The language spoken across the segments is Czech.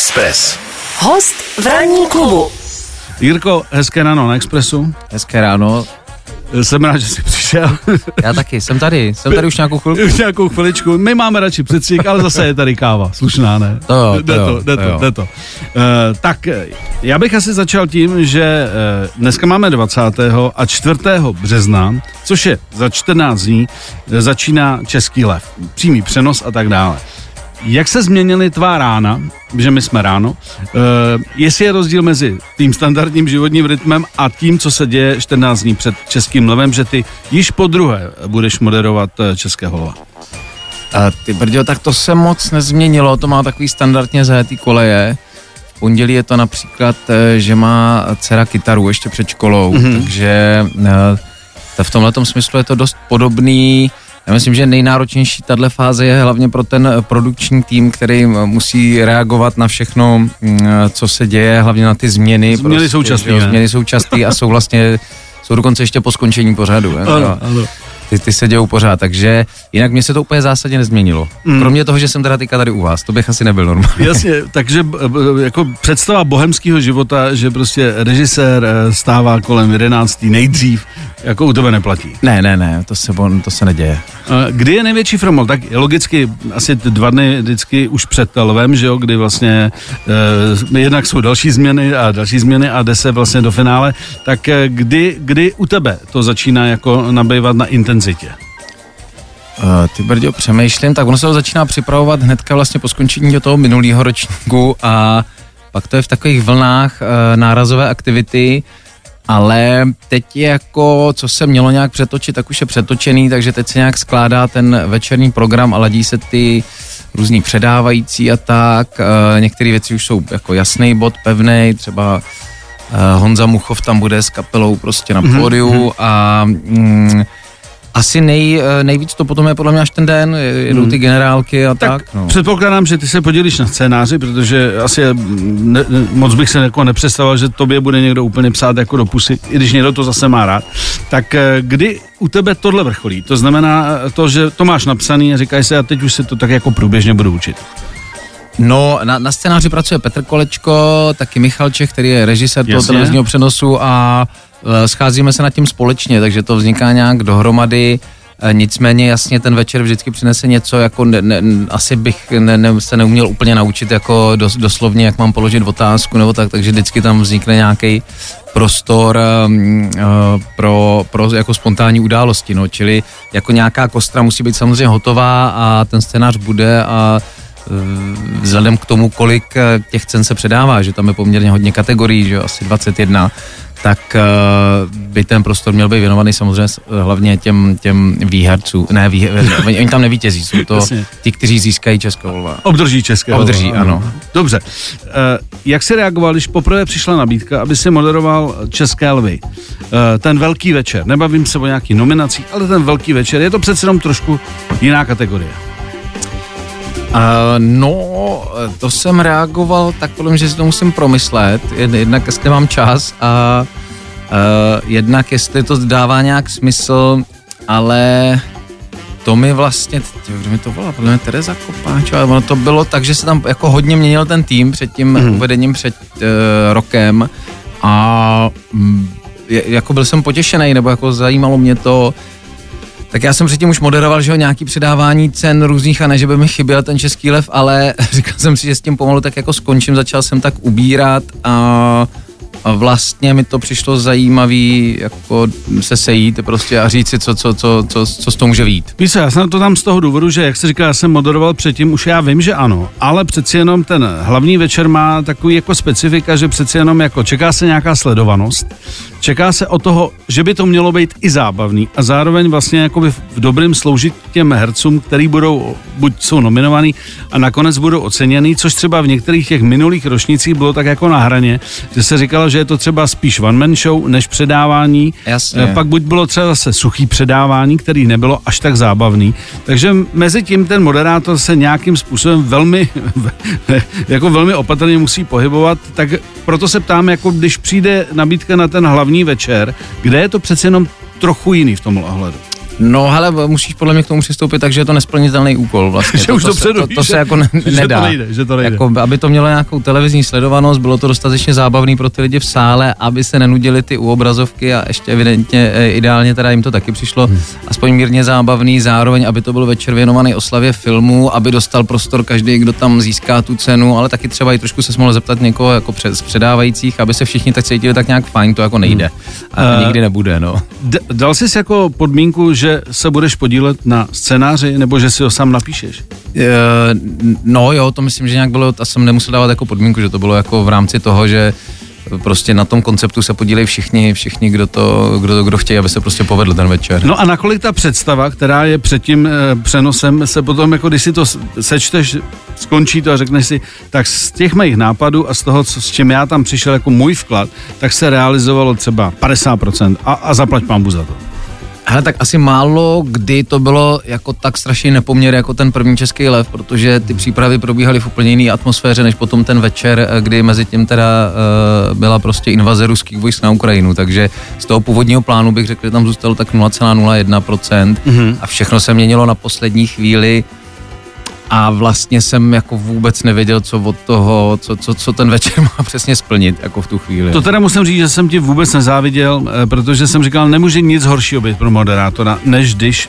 Express. Host v ranní klubu. Jirko, hezké ráno na Expressu. Hezké ráno. Jsem rád, že jsi přišel. Já taky, jsem tady, jsem tady už nějakou chvilku. Už nějakou chviličku. My máme radši předstřih, ale zase je tady káva. Slušná, ne? To jo, to jde jo, to, jde to to, jde to. Uh, tak, eh, já bych asi začal tím, že uh, dneska máme 20. a 4. března, což je za 14 dní, začíná Český lev. Přímý přenos a tak dále. Jak se změnily tvá rána, že my jsme ráno, uh, jestli je rozdíl mezi tím standardním životním rytmem a tím, co se děje 14 dní před Českým levem, že ty již po druhé budeš moderovat eh, Českého lva. A ty brďo, tak to se moc nezměnilo, to má takový standardně zajetý koleje. V pondělí je to například, eh, že má dcera kytaru ještě před školou, Mhm. mm-hmm. takže ta v tomhle smyslu je to dost podobný. Já myslím, že nejnáročnější tahle fáze je hlavně pro ten eh, produkční tým, který m, musí reagovat na všechno, mm, co se děje, hlavně na ty změny. Změny jo, ne? Změny současný a jsou vlastně, jsou dokonce ještě po skončení pořadu. jo. ano. Ty, ty se dějou pořád, takže jinak mě se to úplně zásadně nezměnilo. Mm. Kromě toho, že jsem teda teďka tady u vás, to bych asi nebyl normální. Jasně, takže jako představa bohemského života, že prostě režisér eh, stává kolem 11. nejdřív, jako u tebe neplatí. Ne, ne, ne, to se, to se neděje. Eh, Kdy je největší fromol? Tak logicky asi dva dny vždycky už před lvem, že jo, kdy vlastně eh, jednak jsou další změny a další změny a jde se vlastně do finále. Tak eh, kdy, kdy u tebe to začíná jako nabývat na intenzitě? Uh, ty brďo, přemýšlím, tak ono se to začíná připravovat hnedka vlastně po skončení toho minulého ročníku a pak to je v takových vlnách uh, nárazové aktivity, ale teď je jako, co se mělo nějak přetočit, tak už je přetočený, takže teď se nějak skládá ten večerní program a ladí se ty různý předávající a tak. Uh, Některé věci už jsou jako jasný bod, pevný, třeba uh, Honza Muchov tam bude s kapelou prostě na pódiu a mm, asi nej, eh, nejvíc to potom je podle mě až ten den, jedou ty generálky a tak. Tak no. předpokládám, že ty se podělíš na scénáři, protože asi ne, moc bych se jako nepředstavoval, že tobě bude někdo úplně psát jako do pusy, i když někdo to zase má rád. Tak eh, kdy u tebe tohle vrcholí? To znamená eh, to, že to máš napsaný a říkáš si, a teď už se to tak jako průběžně budu učit. No, na, na scénáři pracuje Petr Kolečko, taky Michal Čech, který je režisér toho televizního přenosu a scházíme se nad tím společně, takže to vzniká nějak dohromady. E, Nicméně jasně ten večer vždycky přinese něco, jako ne, ne, asi bych ne, ne, se neuměl úplně naučit jako dos, doslovně, jak mám položit otázku nebo tak, takže vždycky tam vznikne nějaký prostor uh, pro, pro jako spontánní události, no, čili jako nějaká kostra musí být samozřejmě hotová a ten scénář bude a eh, vzhledem k tomu, kolik eh, těch cen se předává, že tam je poměrně hodně kategorií, že asi 21, tak eh, by ten prostor měl být věnovaný samozřejmě s- hlavně těm, těm výhercům. Ne, výher, oni oni tam nevítězí, jsou to ti, kteří získají Českou volba. Obdrží českého. Obdrží, ano. Dobře. Eh, Jak jsi reagoval, když poprvé přišla nabídka, aby si moderoval České lvy? Eh, Ten velký večer. Nebavím se o nějaký nominací, ale ten velký večer. Je to přece jenom trošku jiná kategorie. Uh, no, to jsem reagoval tak, podle mě, že si to musím promyslet. Jed- Jednak, jestli mám čas a uh, jednak, jestli to dává nějak smysl, ale to mi vlastně, tyjo, kdo mi to volá, podle mě Tereza Kopáčová, ono to bylo tak, že se tam jako hodně měnil ten tým před tím mm. uvedením před uh, rokem a mm, jako byl jsem potěšený, nebo jako zajímalo mě to, tak já jsem předtím už moderoval, že jo, nějaký předávání cen různých a ne, že by mi chyběl ten český lev, ale říkal jsem si, že s tím pomalu tak jako skončím, začal jsem tak ubírat a vlastně mi to přišlo zajímavý jako se sejít prostě a říct si, co, co, co, co, co z toho může vít. Víš já jsem to tam z toho důvodu, že jak se říká, já jsem moderoval předtím, už já vím, že ano, ale přeci jenom ten hlavní večer má takový jako specifika, že přeci jenom jako čeká se nějaká sledovanost, čeká se o toho, že by to mělo být i zábavný a zároveň vlastně jakoby v dobrým sloužit těm hercům, který budou, buď jsou nominovaný a nakonec budou oceněný, což třeba v některých těch minulých ročnicích bylo tak jako na hraně, že se říkalo, že je to třeba spíš one man show než předávání. Jasně. Eh, Pak buď bylo třeba zase suchý předávání, který nebylo až tak zábavný. Takže mezi tím ten moderátor se nějakým způsobem velmi, jako velmi opatrně musí pohybovat, tak proto se ptám, jako když přijde nabídka na ten hlavní večer, kde je to přece jenom trochu jiný v tomhle ohledu. No, hele, musíš podle mě k tomu přistoupit tak, že je to nesplnitelný úkol vlastně. Že to, už to, dopředu to, to, se jako ne, že to nedá. nejde, že to nejde. Jako, aby to mělo nějakou televizní sledovanost, bylo to dostatečně zábavný pro ty lidi v sále, aby se nenudili ty u obrazovky a ještě evidentně eh, ideálně teda jim to taky přišlo Hmm. aspoň mírně zábavný, zároveň, aby to byl večer věnovaný oslavě filmu, aby dostal prostor každý, kdo tam získá tu cenu, ale taky třeba i trošku se mohl zeptat někoho jako před, z předávajících, aby se všichni tak cítili tak nějak fajn, to jako nejde. A Eh, nikdy nebude, no. D- dal jsi jako podmínku, že se budeš podílet na scénáři, nebo že si ho sám napíšeš? Eh, No jo, to myslím, že nějak bylo, a jsem nemusel dávat jako podmínku, že to bylo jako v rámci toho, že prostě na tom konceptu se podílejí všichni, všichni, kdo to, kdo, kdo chtějí, aby se prostě povedl ten večer. No a nakolik ta představa, která je před tím e, přenosem, se potom, jako když si to sečteš, skončí to a řekneš si, tak z těch mých nápadů a z toho, co, s čím já tam přišel jako můj vklad, tak se realizovalo třeba 50% a, a zaplať pambu za to. Hele, tak asi málo kdy to bylo jako tak strašný nepoměr jako ten první český lev, protože ty přípravy probíhaly v úplně jiné atmosféře, než potom ten večer, eh, kdy mezi tím teda uh, byla prostě invaze ruských vojsk na Ukrajinu, takže z toho původního plánu bych řekl, že tam zůstalo tak 0,01% Mhm. a všechno se měnilo na poslední chvíli a vlastně jsem jako vůbec nevěděl, co od toho, co, co, co ten večer má přesně splnit, jako v tu chvíli. To teda musím říct, že jsem ti vůbec nezáviděl, eh, protože jsem říkal, nemůže nic horšího být pro moderátora, než když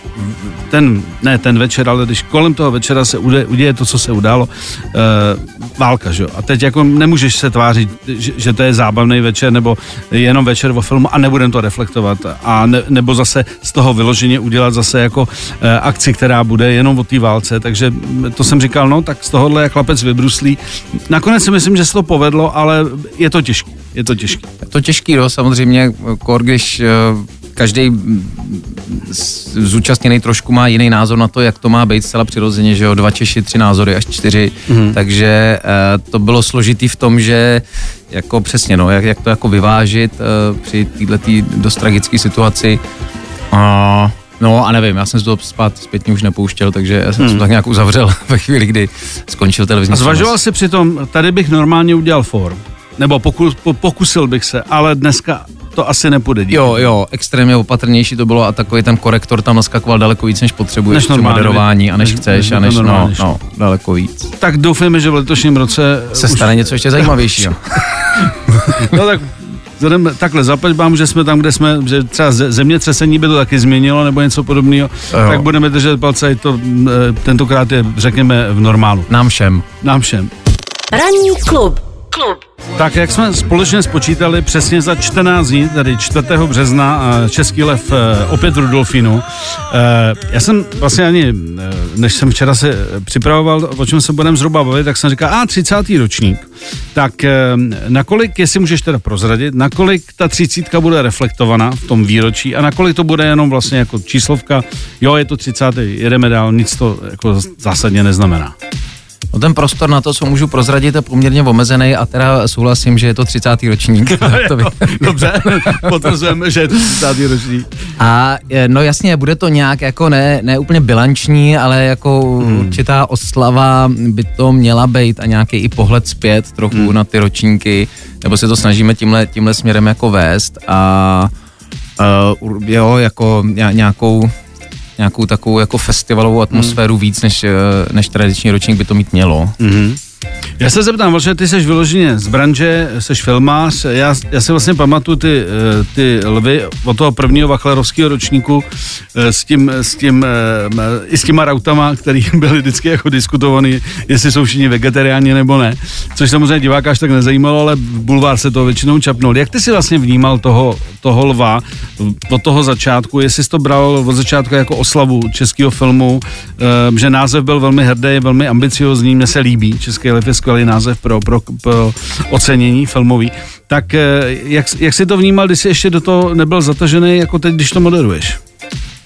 ten, ne ten večer, ale když kolem toho večera se uděje, uděje to, co se událo, e, válka, že jo. A teď jako nemůžeš se tvářit, že, že to je zábavný večer, nebo jenom večer o filmu a nebudem to reflektovat. A ne, nebo zase z toho vyloženě udělat zase jako e, akci, která bude jenom o té válce. Takže to jsem říkal, no tak z tohohle je chlapec vybruslí. Nakonec si myslím, že se to povedlo, ale je to těžké. Je to těžké. Je to těžký, no, samozřejmě, kor, když každý zúčastněný trošku má jiný názor na to, jak to má být zcela přirozeně, že jo, dva Češi, tři názory až čtyři, mm. takže eh, to bylo složitý v tom, že jako přesně, no, jak, jak to jako vyvážit eh, při této dost tragické situaci. A No a nevím, já jsem to spát zpětně už nepouštěl, takže já jsem hmm. to tak nějak uzavřel ve chvíli, kdy skončil televizní A zvažoval si přitom, tady bych normálně udělal for, nebo pokus, po, pokusil bych se, ale dneska to asi nepůjde. díky. Jo, jo, extrémně opatrnější to bylo a takový ten korektor tam naskakoval daleko víc, než potřebuješ Než při normálně, moderování a než než- chceš než a než, no, normálně šlo. no, daleko víc. Tak doufejme, že v letošním roce Se stane něco ještě zajímavějšího. No tak vzhledem, takhle, zaplať vám, že jsme tam, kde jsme, že třeba ze- zemětřesení by to taky změnilo, nebo něco podobného, Jo. tak budeme držet palce, i to eh, tentokrát je, řekněme, v normálu. Nám všem. Nám všem. Ranní klub. Klub. Tak jak jsme společně spočítali, přesně za 14 dní, tedy 4. března, Český lev eh, opět v Rudolfínu. Eh, Já jsem vlastně ani, eh, než jsem včera se připravoval, o čem se budeme zhruba bavit, tak jsem říkal, a 30. ročník. Tak nakolik, jestli můžeš teda prozradit, nakolik ta třicítka bude reflektovaná v tom výročí a nakolik to bude jenom vlastně jako číslovka, jo, je to 30. jedeme dál, nic to jako zásadně neznamená. No ten prostor na to, co můžu prozradit, je poměrně omezený a teda souhlasím, že je to 30. ročník. to by... Dobře, potvrzujeme, že je to 30. ročník. A e, no jasně, bude to nějak jako ne, ne úplně bilanční, ale jako hmm. určitá oslava by to měla být a nějaký i pohled zpět trochu hmm. na ty ročníky, nebo se to snažíme tímhle, tímhle směrem jako vést a uh, jo, jako ně- nějakou nějakou takovou jako festivalovou atmosféru hmm. víc, než, eh, než tradiční ročník by to mít mělo. Mm-hmm. Já se zeptám, protože ty jsi vyloženě z branže, jsi filmář, já, já si vlastně pamatuju ty, eh, ty lvy od toho prvního vachlerovského ročníku eh, s tím, s tím, eh, i s těma rautama, který byly vždycky jako diskutovaný, jestli jsou všichni vegetariáni nebo ne, což samozřejmě diváka až tak nezajímalo, ale bulvár se to většinou čapnul. Jak ty si vlastně vnímal toho, toho lva od toho začátku, jestli jsi to bral od začátku jako oslavu českého filmu, že název byl velmi hrdý, velmi ambiciozní, mně se líbí, Český lev je skvělý název pro, pro, pro ocenění filmový. Tak eh, jak, jak jsi to vnímal, když jsi ještě do toho nebyl zatažený, jako teď, když to moderuješ?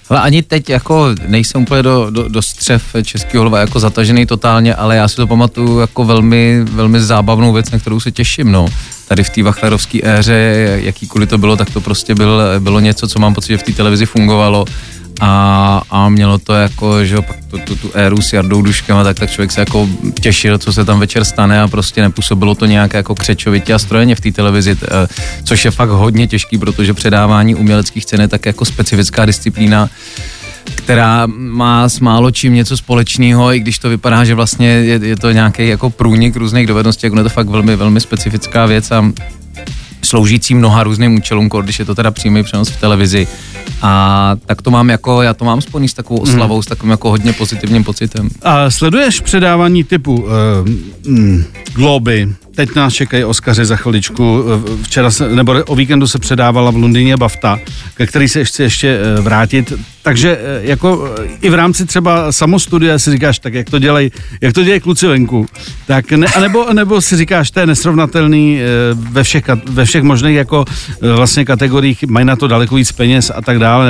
Ale ani teď jako nejsem úplně do, do, do střev českého lva jako zatažený totálně, ale já si to pamatuju jako velmi, velmi zábavnou věc, na kterou se těším, no. Tady v té vachlerovské éře, jakýkoliv to bylo, tak to prostě byl, bylo něco, co mám pocit, že v té televizi fungovalo a, a mělo to jako, že pak tu, tu, tu éru s Jardou Duškem a tak, tak člověk se jako těšil, co se tam večer stane a prostě nepůsobilo to nějak jako křečovitě a strojeně v té televizi, eh, což je fakt hodně těžký, protože předávání uměleckých cen je tak jako specifická disciplína, která má s málo čím něco společného, i když to vypadá, že vlastně je, je to nějaký jako průnik různých dovedností, jako je to fakt velmi, velmi specifická věc a sloužící mnoha různým účelům, když je to teda přímý přenos v televizi. A tak to mám jako, já to mám spojený s takovou oslavou, mm. s takovým jako hodně pozitivním pocitem. A sleduješ předávání typu uh, mm, Globy, teď nás čekají Oskaři za chviličku. Včera se, nebo o víkendu se předávala v Londýně BAFTA, ke který se chci ještě eh, vrátit. Takže eh, jako eh, i v rámci třeba samostudia si říkáš, tak jak to dělají, jak to dělají kluci venku, tak ne, nebo, nebo si říkáš, to je nesrovnatelný ve všech, ve všech možných jako vlastně kategoriích, mají na to daleko víc peněz a tak dále,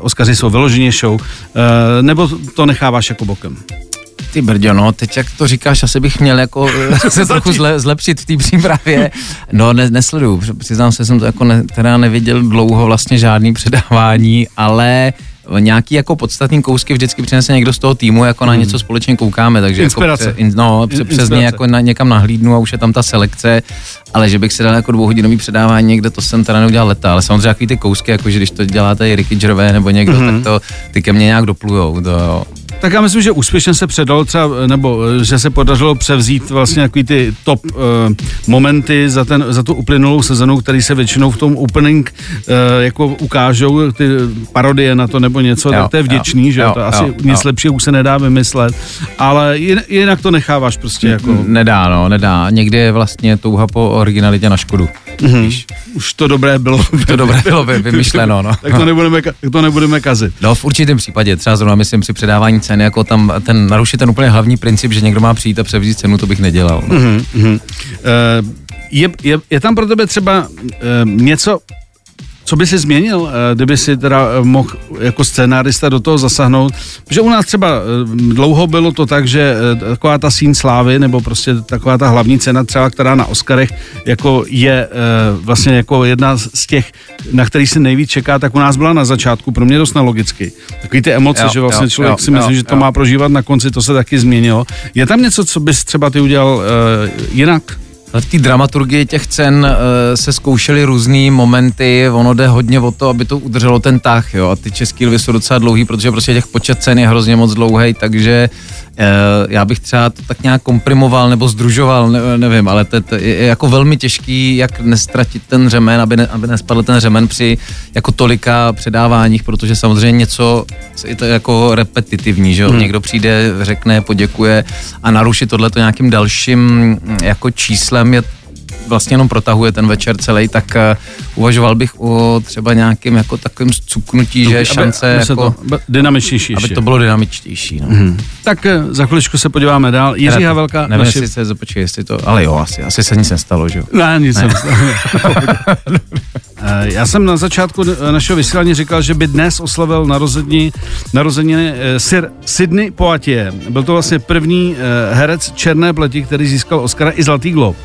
Oskaři jsou vyloženě show, nebo to necháváš jako bokem? Ty brďo, no, teď jak to říkáš, asi bych měl jako eh, se trochu zle, zlepšit v té přípravě. No, ne, nesleduju, přiznám se, jsem to jako ne, teda neviděl dlouho vlastně žádný předávání, ale nějaký jako podstatný kousky vždycky přinese někdo z toho týmu, jako na hmm. něco společně koukáme, takže Inspirace. jako in, no, přes Inspirace. něj jako na, někam nahlídnu a už je tam ta selekce, ale že bych si dal jako dvouhodinový předávání někde, to jsem teda neudělal leta, ale samozřejmě takový ty kousky, jako že když to děláte i Ricky Gervais nebo někdo, hmm. tak to ty ke mně nějak doplujou, to jo. Tak já myslím, že úspěšně se předal třeba, nebo že se podařilo převzít vlastně takový ty top uh, momenty za, ten, za tu uplynulou sezonu, který se většinou v tom opening uh, jako ukážou, ty parodie na to nebo něco, jo, tak to je vděčný, jo, že jo, to asi jo, nic jo. lepšího už se nedá vymyslet, ale jinak to necháváš prostě jako... Nedá, no, nedá. Někdy je vlastně touha po originalitě na škodu. Mm-hmm. Už to dobré bylo. To dobré bylo vymyšleno, no. tak to nebudeme, tak to nebudeme kazit. No v určitém případě, třeba zrovna myslím při předávání ceny, jako tam ten narušit ten úplně hlavní princip, že někdo má přijít a převzít cenu, to bych nedělal. No. Mm-hmm. Uh, je, je, je tam pro tebe třeba uh, něco, co by si změnil, eh, kdyby si teda eh, mohl jako scénárista do toho zasáhnout? Protože u nás třeba eh, dlouho bylo to tak, že taková ta sín slávy, nebo prostě taková ta hlavní cena třeba, která na Oscarech jako je vlastně jako jedna z těch, na který se nejvíc čeká, tak u nás byla na začátku, pro mě dost nelogicky. Takový ty emoce, jo, že vlastně jo, člověk jo, si myslí, jo, že to jo. má prožívat na konci, to se taky změnilo. Je tam něco, co bys třeba ty udělal uh, v té dramaturgii těch cen uh, se zkoušely různé momenty, ono jde hodně o to, aby to udrželo ten tah, jo, a ty český lvy jsou docela dlouhý, protože prostě těch počet cen je hrozně moc dlouhý, takže uh, já bych třeba to tak nějak komprimoval nebo združoval, ne, nevím, ale to, to je jako velmi těžký, jak nestratit ten řemen, aby, ne, aby nespadl ten řemen při jako tolika předáváních, protože samozřejmě něco je to jako repetitivní, že jo, hmm. někdo přijde, řekne, poděkuje a naruší tohleto nějakým dalším jako číslem způsobem je vlastně jenom protahuje ten večer celý, tak uh, uvažoval bych o třeba nějakým jako takovým cuknutí, že je šance aby, aby jako, to dynamičtější. Aby to bylo dynamičtější. No. Mm. Tak uh, za chviličku se podíváme dál. Jiří Havelka. Nevím, naši... jestli se, počkej, jestli to, ale jo, asi, asi se nic nestalo, že jo? Ne, nic ne. se Já jsem na začátku našeho vysílání říkal, že by dnes oslavil narození, narozeniny Sir Sydney Poitier. Byl to vlastně první herec černé pleti, který získal Oscara i Zlatý glob.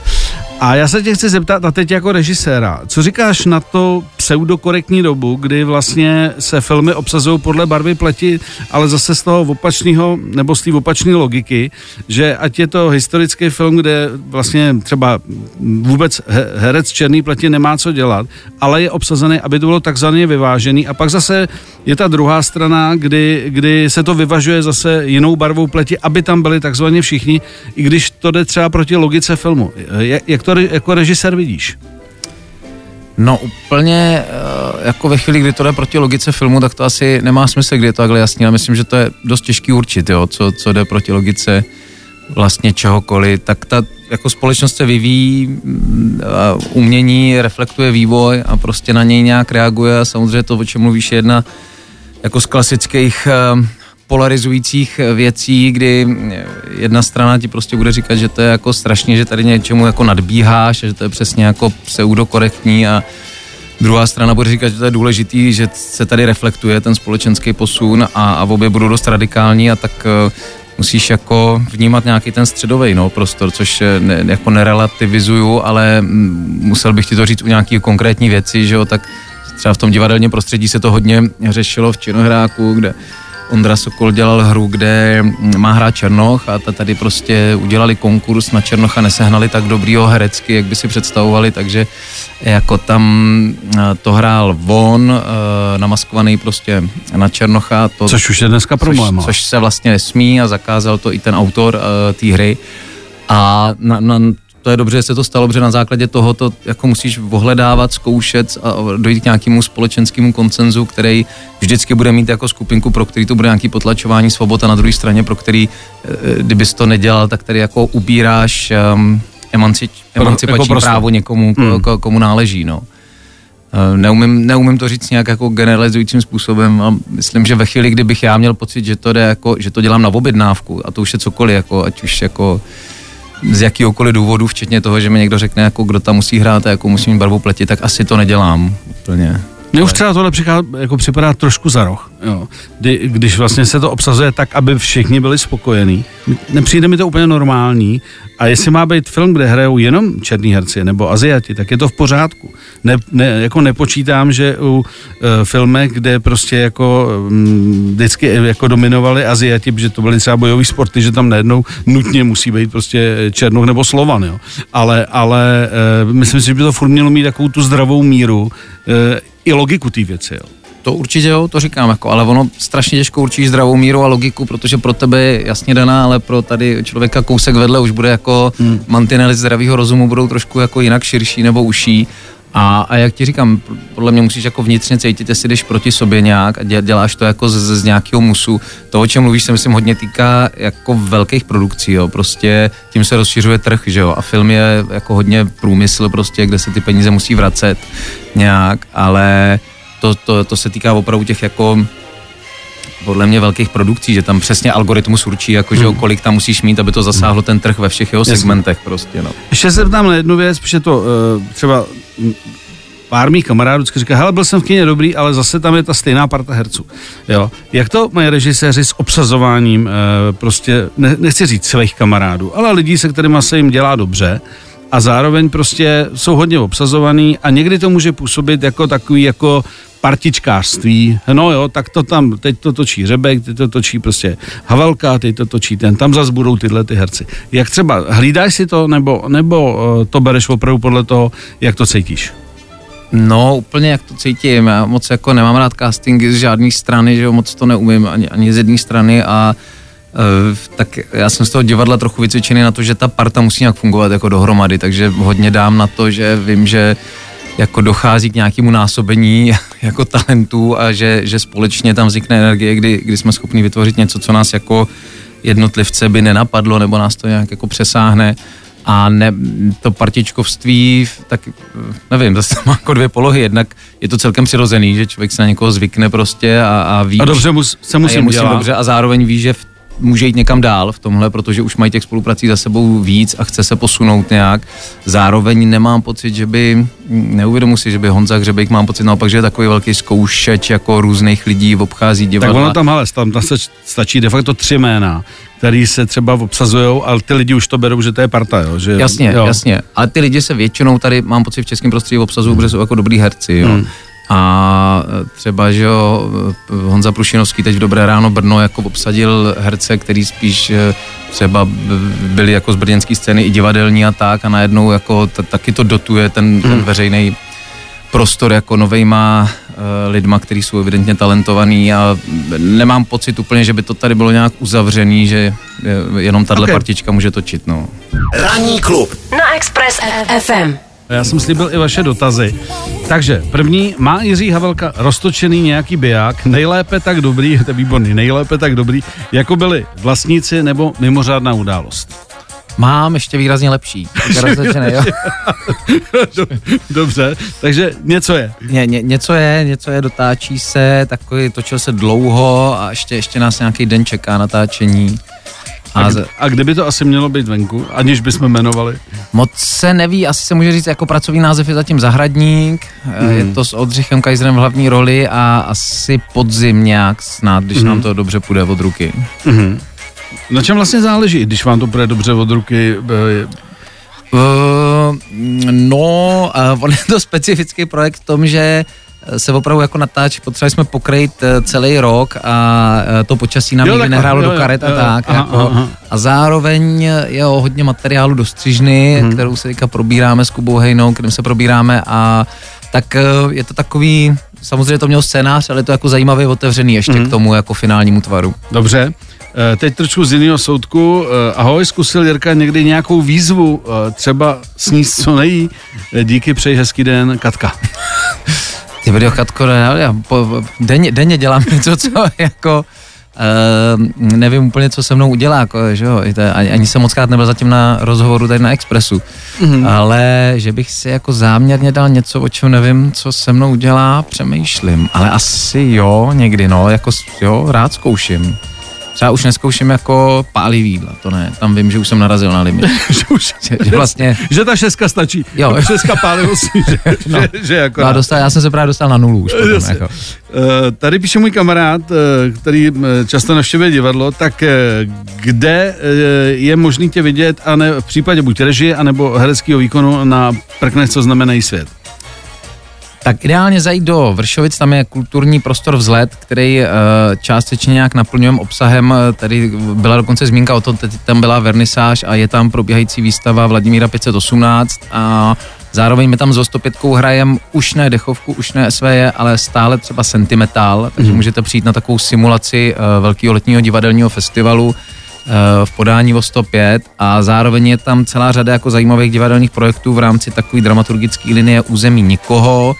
A já se tě chci zeptat, a teď jako režiséra, co říkáš na to pseudokorektní dobu, kdy vlastně se filmy obsazují podle barvy pleti, ale zase z toho opačného, nebo z té opačné logiky, že ať je to historický film, kde vlastně třeba vůbec herec černý pleti nemá co dělat, ale je obsazený, aby to bylo takzvaně vyvážený. A pak zase je ta druhá strana, kdy, kdy se to vyvažuje zase jinou barvou pleti, aby tam byli takzvaně všichni, i když to jde třeba proti logice filmu. Jak, to jako režisér vidíš? No úplně eh, jako ve chvíli, kdy to jde proti logice filmu, tak to asi nemá smysl, kdy je to takhle jasný. Já myslím, že to je dost těžký určit, jo, co, co jde proti logice vlastně čehokoliv. Tak ta jako společnost se vyvíjí, mm, umění reflektuje vývoj a prostě na něj nějak reaguje a samozřejmě to, o čem mluvíš, je jedna jako z klasických eh, polarizujících věcí, kdy jedna strana ti prostě bude říkat, že to je jako strašně, že tady něčemu jako nadbíháš a že to je přesně jako pseudokorektní a druhá strana bude říkat, že to je důležitý, že se tady reflektuje ten společenský posun a, a obě budou dost radikální a tak uh, musíš jako vnímat nějaký ten středový no, prostor, což ne, jako nerelativizuju, ale musel bych ti to říct u nějaký konkrétní věci, že jo, tak třeba v tom divadelním prostředí se to hodně řešilo v Činohráku, kde Ondra Sokol dělal hru, kde má hrát Černoch a tady prostě udělali konkurs na Černocha, nesehnali tak dobrýho herecky, jak by si představovali, takže jako tam eh, to hrál von, eh, namaskovaný prostě na Černocha. To, což už je dneska problém. Což, což se vlastně nesmí a zakázal to i ten autor uh, té hry. A na, na, to je dobře, že se to stalo, protože na základě toho to jako musíš ohledávat, zkoušet a dojít k nějakému společenskému koncenzu, který vždycky bude mít jako skupinku, pro který to bude nějaký potlačování svobod a na druhé straně, pro který, kdybys to nedělal, tak tady jako ubíráš um, emanci, emancipační jako prostě. právo někomu, hmm. komu náleží. No. Eh, neumím, neumím to říct nějak jako generalizujícím způsobem a myslím, že ve chvíli, kdybych já měl pocit, že to, jde jako, že to dělám na objednávku a to už je cokoliv, jako, ať už jako z jakýhokoliv důvodu, včetně toho, že mi někdo řekne, jako kdo tam musí hrát a jako musí mít barvu pleti, tak asi to nedělám úplně. Mně už třeba tohle přichá, jako připadá trošku za roh. Jo. Kdy, když vlastně se to obsazuje tak, aby všichni byli spokojení. Nepřijde mi to úplně normální. A jestli má být film, kde hrajou jenom černí herci nebo Aziati, tak je to v pořádku. Ne, ne, jako nepočítám, že u uh, filmech, kde prostě jako um, vždycky jako dominovali Aziati, protože to byly třeba bojové sporty, že tam najednou nutně musí být prostě černoch nebo slovan. Jo. Ale, ale uh, myslím si, že by to furt mělo mít takovou tu zdravou míru uh, i logiku té věci. Jo. To určitě jo, to říkám, jako, ale ono strašně těžko určí zdravou míru a logiku, protože pro tebe je jasně daná, ale pro tady člověka kousek vedle už bude jako hmm. mantinely zdravého rozumu budou trošku jako jinak širší nebo uší. A, a jak ti říkám, podle mě musíš jako vnitřně cítit, jestli jdeš proti sobě nějak a děláš to jako z, z nějakého musu. To, o čem mluvíš, se myslím hodně týká jako velkých produkcí, jo. Prostě tím se rozšiřuje trh, že jo. A film je jako hodně průmysl prostě, kde se ty peníze musí vracet nějak, ale to, to, to se týká opravdu těch jako podle mě velkých produkcí, že tam přesně algoritmus určí, jako, že hmm. kolik tam musíš mít, aby to zasáhlo ten trh ve všech jeho segmentech prostě. No. Ještě se ptám na jednu věc, protože to uh, třeba pár mých kamarádů vždycky říká, hele, byl jsem v kině dobrý, ale zase tam je ta stejná parta herců. Jo. Jak to mají režiséři s obsazováním, uh, prostě, ne, nechci říct svých kamarádů, ale lidí, se kterými se jim dělá dobře, a zároveň prostě jsou hodně obsazovaný a někdy to může působit jako takový jako partičkářství. No jo, tak to tam, teď to točí Řebek, teď to točí prostě Havelka, teď to točí ten, tam zase budou tyhle ty herci. Jak třeba, hlídáš si to, nebo, nebo eh, to bereš opravdu podle toho, jak to cítíš? No, úplně jak to cítím. Já moc jako nemám rád castingy z žádné strany, že jo, moc to neumím ani, ani z jedné strany a tak já jsem z toho divadla trochu vycvičený na to, že ta parta musí nějak fungovat jako dohromady, takže hodně dám na to, že vím, že jako dochází k nějakému násobení jako talentů a že, že společně tam vznikne energie, kdy, kdy jsme schopni vytvořit něco, co nás jako jednotlivce by nenapadlo nebo nás to nějak jako přesáhne a ne, to partičkovství, tak nevím, zase má jako dvě polohy. Jednak je to celkem přirozený, že člověk se na někoho zvykne prostě a, a ví. A dobře mus, se musím, a musím dobře a zároveň ví, že v může jít někam dál v tomhle, protože už mají těch spoluprací za sebou víc a chce se posunout nějak. Zároveň nemám pocit, že by, neuvědomu si, že by Honza Hřebejk mám pocit naopak, že je takový velký zkoušeč jako různých lidí obchází divadla. Tak ono tam, ale tam, tam se stačí de facto tři jména který se třeba obsazují, ale ty lidi už to berou, že to je parta, jo? Že, jasně, jo. jasně. Ale ty lidi se většinou tady, mám pocit, v českém prostředí obsazují, hmm. protože jsou jako dobrý herci, jo. Hmm. A třeba, že jo, Honza Prušinovský teď v Dobré ráno Brno jako obsadil herce, který spíš eh, třeba byli jako z brněnské scény i divadelní a tak a najednou jako t- taky to dotuje ten, ten hmm. veřejný prostor jako novejma lidma, kteří jsou evidentně talentovaný a nemám pocit úplně, že by to tady bylo nějak uzavřený, že jenom tahle okay. partička může točit, no. Ranní klub na Express FM. Já jsem slíbil i vaše dotazy. Takže první, má Jiří Havelka roztočený nějaký biják, nejlépe tak dobrý, to je výborný, nejlépe tak dobrý, jako byli vlastníci nebo mimořádná událost? Mám ještě výrazně lepší. Dobře, takže něco je. Ně, ně, něco je, něco je, dotáčí se, takový, točil se dlouho a ještě, ještě nás nějaký den čeká natáčení. A, z... a kde by to asi mělo být venku, aniž bychom jmenovali? Moc se neví, asi se může říct, jako pracovní název je zatím Zahradník, mm. je to s Oldřichem Kajzerem v hlavní roli a asi podzim nějak snad, když mm. nám to dobře půjde od ruky. Mm. Na čem vlastně záleží, když vám to půjde dobře od ruky? Uh, no, uh, on je to specifický projekt v tom, že se opravdu jako natáčí, potřebovali jsme pokrýt eh, celý rok a eh, to počasí nám Jo, nikdy nehrálo jo, do jo, karet a jo, tak. aha, jako, aha. A zároveň je o hodně materiálu do střižny, Mhm. kterou se teďka probíráme s Kubou Hejnou, kterým se probíráme a tak eh, je to takový, samozřejmě to měl scénář, ale je to jako zajímavě otevřený ještě Mhm. k tomu jako finálnímu tvaru. Dobře. Teď trošku z jiného soudku. Ahoj, zkusil Jirka někdy nějakou výzvu, třeba sníst co nejí? Díky, přeji hezký den, Katka. Ty video Katko, já po, denně, denně dělám něco, co jako Uh, nevím úplně, co se mnou udělá, jako, že jo, ani, ani jsem moc krát nebyl zatím na rozhovoru tady na Expressu, mm. ale že bych si jako záměrně dal něco, o čem nevím, co se mnou udělá, přemýšlím, ale asi jo, někdy, no, jako jo, rád zkouším. Třeba už neskouším jako pálivý jídla, to ne, tam vím, že už jsem narazil na limit. že, už, že, že vlastně, že ta šestka stačí. Jo. Šestka pálivostí, že, No. že, že jako... no, dostal, já jsem se právě dostal na nulu už potom, jako. Eh, Tady píše můj kamarád, eh, který eh, často navštěvuje divadlo, tak kde je možný tě vidět a ne, v případě buď režie, anebo hereckého výkonu na prknech, co znamenají svět. Tak ideálně zajít do Vršovic, tam je kulturní prostor vzlet, který uh, částečně nějak naplňujeme obsahem, eh, tady byla dokonce zmínka o tom, teď tam byla vernisáž a je tam probíhající výstava Vladimíra 518 a zároveň my tam s 105 hrajem už ne dechovku, už ne SVJ, ale stále třeba sentimentál, takže můžete přijít na takovou simulaci uh, velkého letního divadelního festivalu, eh, v podání o 105 a zároveň je tam celá řada jako zajímavých divadelních projektů v rámci takové dramaturgické linie Území nikoho.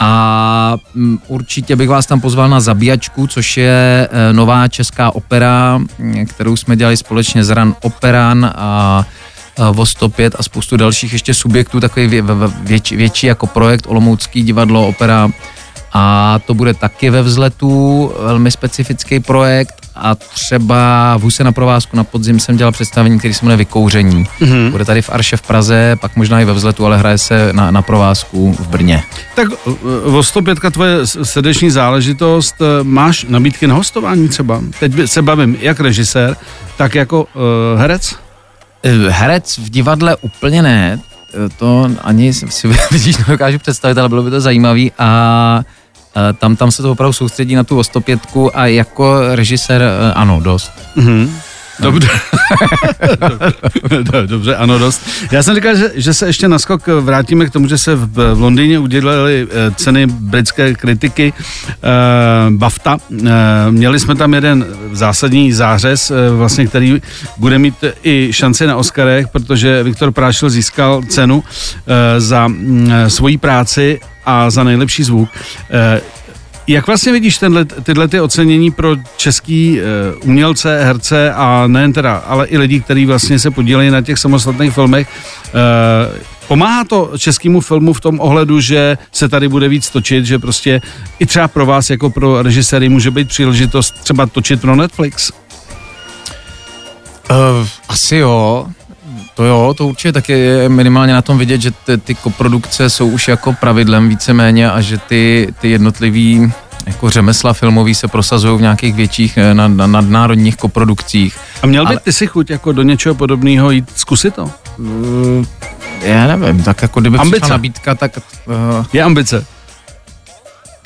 A mm, určitě bych vás tam pozval na Zabíjačku, což je eh, nová česká opera, mm, kterou jsme dělali společně s Ran Operan a a o 105 a spoustu dalších ještě subjektů, takový vě, vě, větší, větší jako projekt Olomoucký divadlo, opera a to bude taky ve vzletu, velmi specifický projekt a třeba v Huse na provázku na podzim jsem dělal představení, který se jmenuje Vykouření. Mm-hmm. Bude tady v Arše v Praze, pak možná i ve vzletu, ale hraje se na, na provázku v Brně. Tak eh, o 105 tvoje srdeční záležitost, eh, máš nabídky na hostování třeba? Teď se bavím jak režisér, tak jako uh, herec? Herec v divadle úplně ne, to ani si vidíš, nedokážu představit, ale bylo by to zajímavý a tam, tam se to opravdu soustředí na tu o 105 a jako režisér eh, ano, dost. Mhm. Dobře. Dobře, Dobře, ano, dost. Já jsem říkal, že, že se ještě naskok vrátíme k tomu, že se v, v Londýně udělaly eh, ceny britské kritiky eh, BAFTA. Eh, měli jsme tam jeden zásadní zářez, eh, vlastně, který bude mít i šanci na Oscarech, protože Viktor Prášil získal cenu eh, za mm, svoji práci a za nejlepší zvuk. Eh, jak vlastně vidíš tenhle, tyhle ty ocenění pro český uh, umělce, herce a nejen teda, ale i lidi, kteří vlastně se podílejí na těch samostatných filmech, uh, pomáhá to českému filmu v tom ohledu, že se tady bude víc točit, že prostě i třeba pro vás jako pro režiséry může být příležitost třeba točit pro Netflix? Uh, asi jo, to jo, to určitě taky je minimálně na tom vidět, že ty, ty koprodukce jsou už jako pravidlem víceméně a že ty, ty jednotlivý jako řemesla filmový se prosazují v nějakých větších eh, nad, nad, nadnárodních koprodukcích. A měl by Ale- ty si chuť jako do něčeho podobného jít zkusit to? Uh, já nevím, tak jako kdyby Ambice. přišla nabídka, tak uh, Je ambice.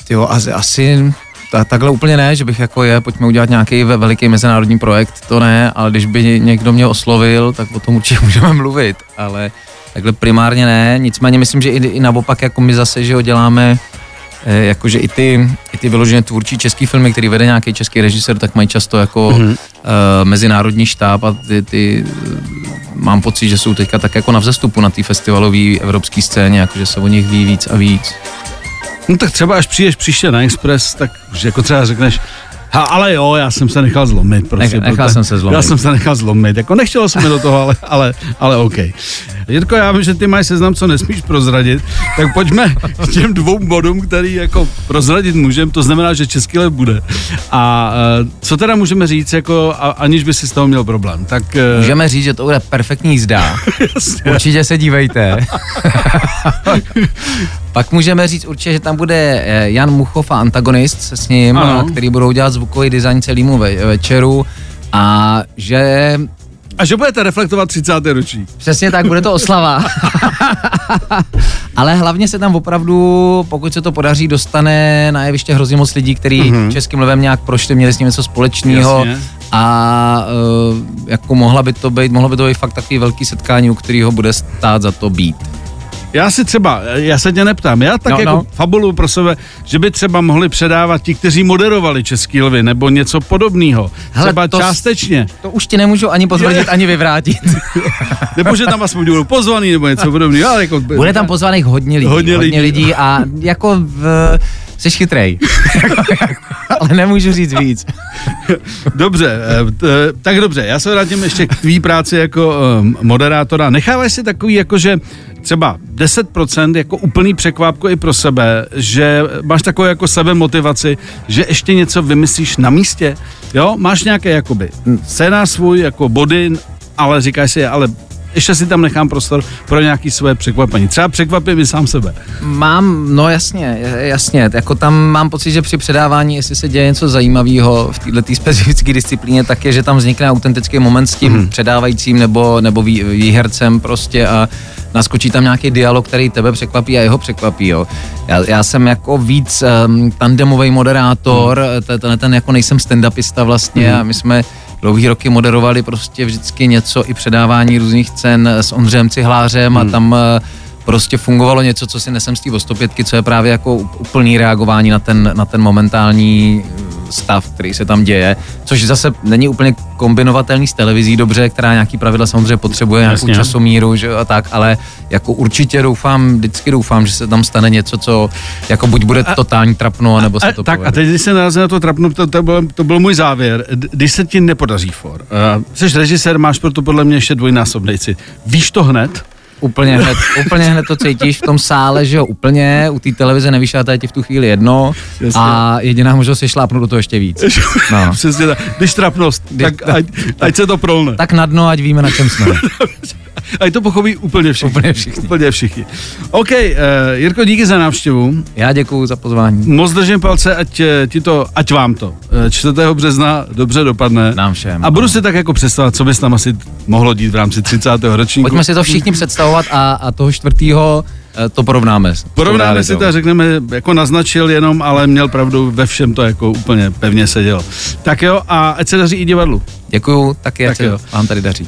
jo, asi, asi ta, takhle úplně ne, že bych jako je, pojďme udělat nějaký ve- veliký mezinárodní projekt, to ne, ale když by někdo mě oslovil, tak o tom určitě můžeme mluvit, ale takhle primárně ne, nicméně myslím, že i, i naopak jako my zase, že ho děláme eh, jakože i ty, i ty vyloženě tvůrčí český filmy, který vede nějaký český režisér, tak mají často jako mm-hmm. uh, mezinárodní štáb a ty, ty mám pocit, že jsou teďka tak jako na vzestupu na té festivalové evropské scéně, jakože se o nich ví víc a víc. No tak třeba až přijdeš příště na Express, tak už jako třeba řekneš, ha, ale jo, já jsem se nechal zlomit. Prostě, Nech- nechal jsem se zlomit. Já jsem se nechal zlomit. Jako nechtělo se mi do toho, ale, ale, ale OK. Jirko, já vím, že ty máš seznam, co nesmíš prozradit, tak pojďme k těm dvou bodům, který jako prozradit můžeme, to znamená, že český lev bude. A eh, co teda můžeme říct, jako, a, aniž by si z toho měl problém? Tak eh, Můžeme říct, že to bude perfektní jízda. Určitě se dívejte. Pak můžeme říct určitě, že tam bude eh, Jan Muchov a antagonist se s ním, Ano. a který budou dělat zvukový design celému ve, večeru a že A že budete reflektovat 30. ročník. přesně tak bude to oslava. Ale hlavně se tam opravdu, pokud se to podaří, dostane na jeviště hrozně moc lidí, kteří mm-hmm. českým levem nějak prošli, měli s ním něco společného. A uh, jako mohla by to být, mohlo by to být fakt takový velký setkání, u kterého bude stát za to být. Já si třeba, já se tě neptám, já tak no, jako no. fabulu pro sebe, že by třeba mohli předávat ti, kteří moderovali Český lvy, nebo něco podobného. Třeba to, částečně. To už ti nemůžu ani potvrdit, ani vyvrátit. nebo že tam aspoň budou pozvaný, nebo něco podobného. Jako, Bude tam pozvaných hodně lidí. Hodně, hodně lidí. lidí a jako v, jsi chytrej. Ale nemůžu říct víc. Dobře, eh, tak dobře, já se vrátím ještě k tvý práci jako eh, moderátora. Necháváš si takový, jako že třeba 10% jako úplný překvápko i pro sebe, že máš takovou jako sebe motivaci, že ještě něco vymyslíš na místě, jo, máš nějaké jakoby scénář svůj jako body, ale říkáš si, ale ještě si tam nechám prostor pro nějaký své překvapení. Třeba překvapím i sám sebe. Mám, no jasně, jasně. Jako tam mám pocit, že při předávání, jestli se děje něco zajímavého v této specifické disciplíně, tak je, že tam vznikne autentický moment s tím hmm. předávajícím nebo, nebo vý, výhercem prostě a naskočí tam nějaký dialog, který tebe překvapí a jeho překvapí. Jo. Já, já jsem jako víc um, tandemový moderátor, hmm. ten, ten, jako nejsem stand-upista vlastně hmm. a my jsme dlouhý roky moderovali prostě vždycky něco i předávání různých cen s Ondřejem Cihlářem hmm. a tam eh, prostě fungovalo něco, co si nesem z té 105, co je právě jako úplný reagování na ten, na ten momentální stav, který se tam děje, což zase není úplně kombinovatelný s televizí dobře, která nějaký pravidla samozřejmě potřebuje, nějakou Jasně. časomíru že, a tak, ale jako určitě doufám, vždycky doufám, že se tam stane něco, co jako buď bude totální trapno, nebo se to Tak povede. a teď, když se narazil na to trapno, to, to, byl, to byl můj závěr. Když se ti nepodaří for, uh, jsi režisér, máš proto podle mě ještě dvojnásobný Víš to hned? Úplně hned, úplně hned to cítíš v tom sále, že jo, úplně, u té televize nevíš, a je ti v tu chvíli jedno Jasně. a jediná možnost je šlápnout do toho ještě víc. No. Přesně tak. Když trapnost, tak ať, ať se to prolne. Tak na dno, ať víme, na čem jsme. A to pochopí úplně všichni. Úplně všichni. Úplně všichni. OK, uh, Jirko, díky za návštěvu. Já děkuji za pozvání. Moc držím palce, ať, eh, ti to, ať vám to 4. Eh, března dobře dopadne. Nám všem. A budu si tak jako představovat, co bys tam asi mohlo dít v rámci 30. ročníku. Pojďme si to všichni představovat a, a toho čtvrtého to porovnáme. Porovnáme si to a řekneme, jako naznačil jenom, ale měl pravdu, ve všem to jako úplně pevně sedělo. Tak jo, a ať se daří i divadlu. Děkuju, taky tak jo. vám tady daří.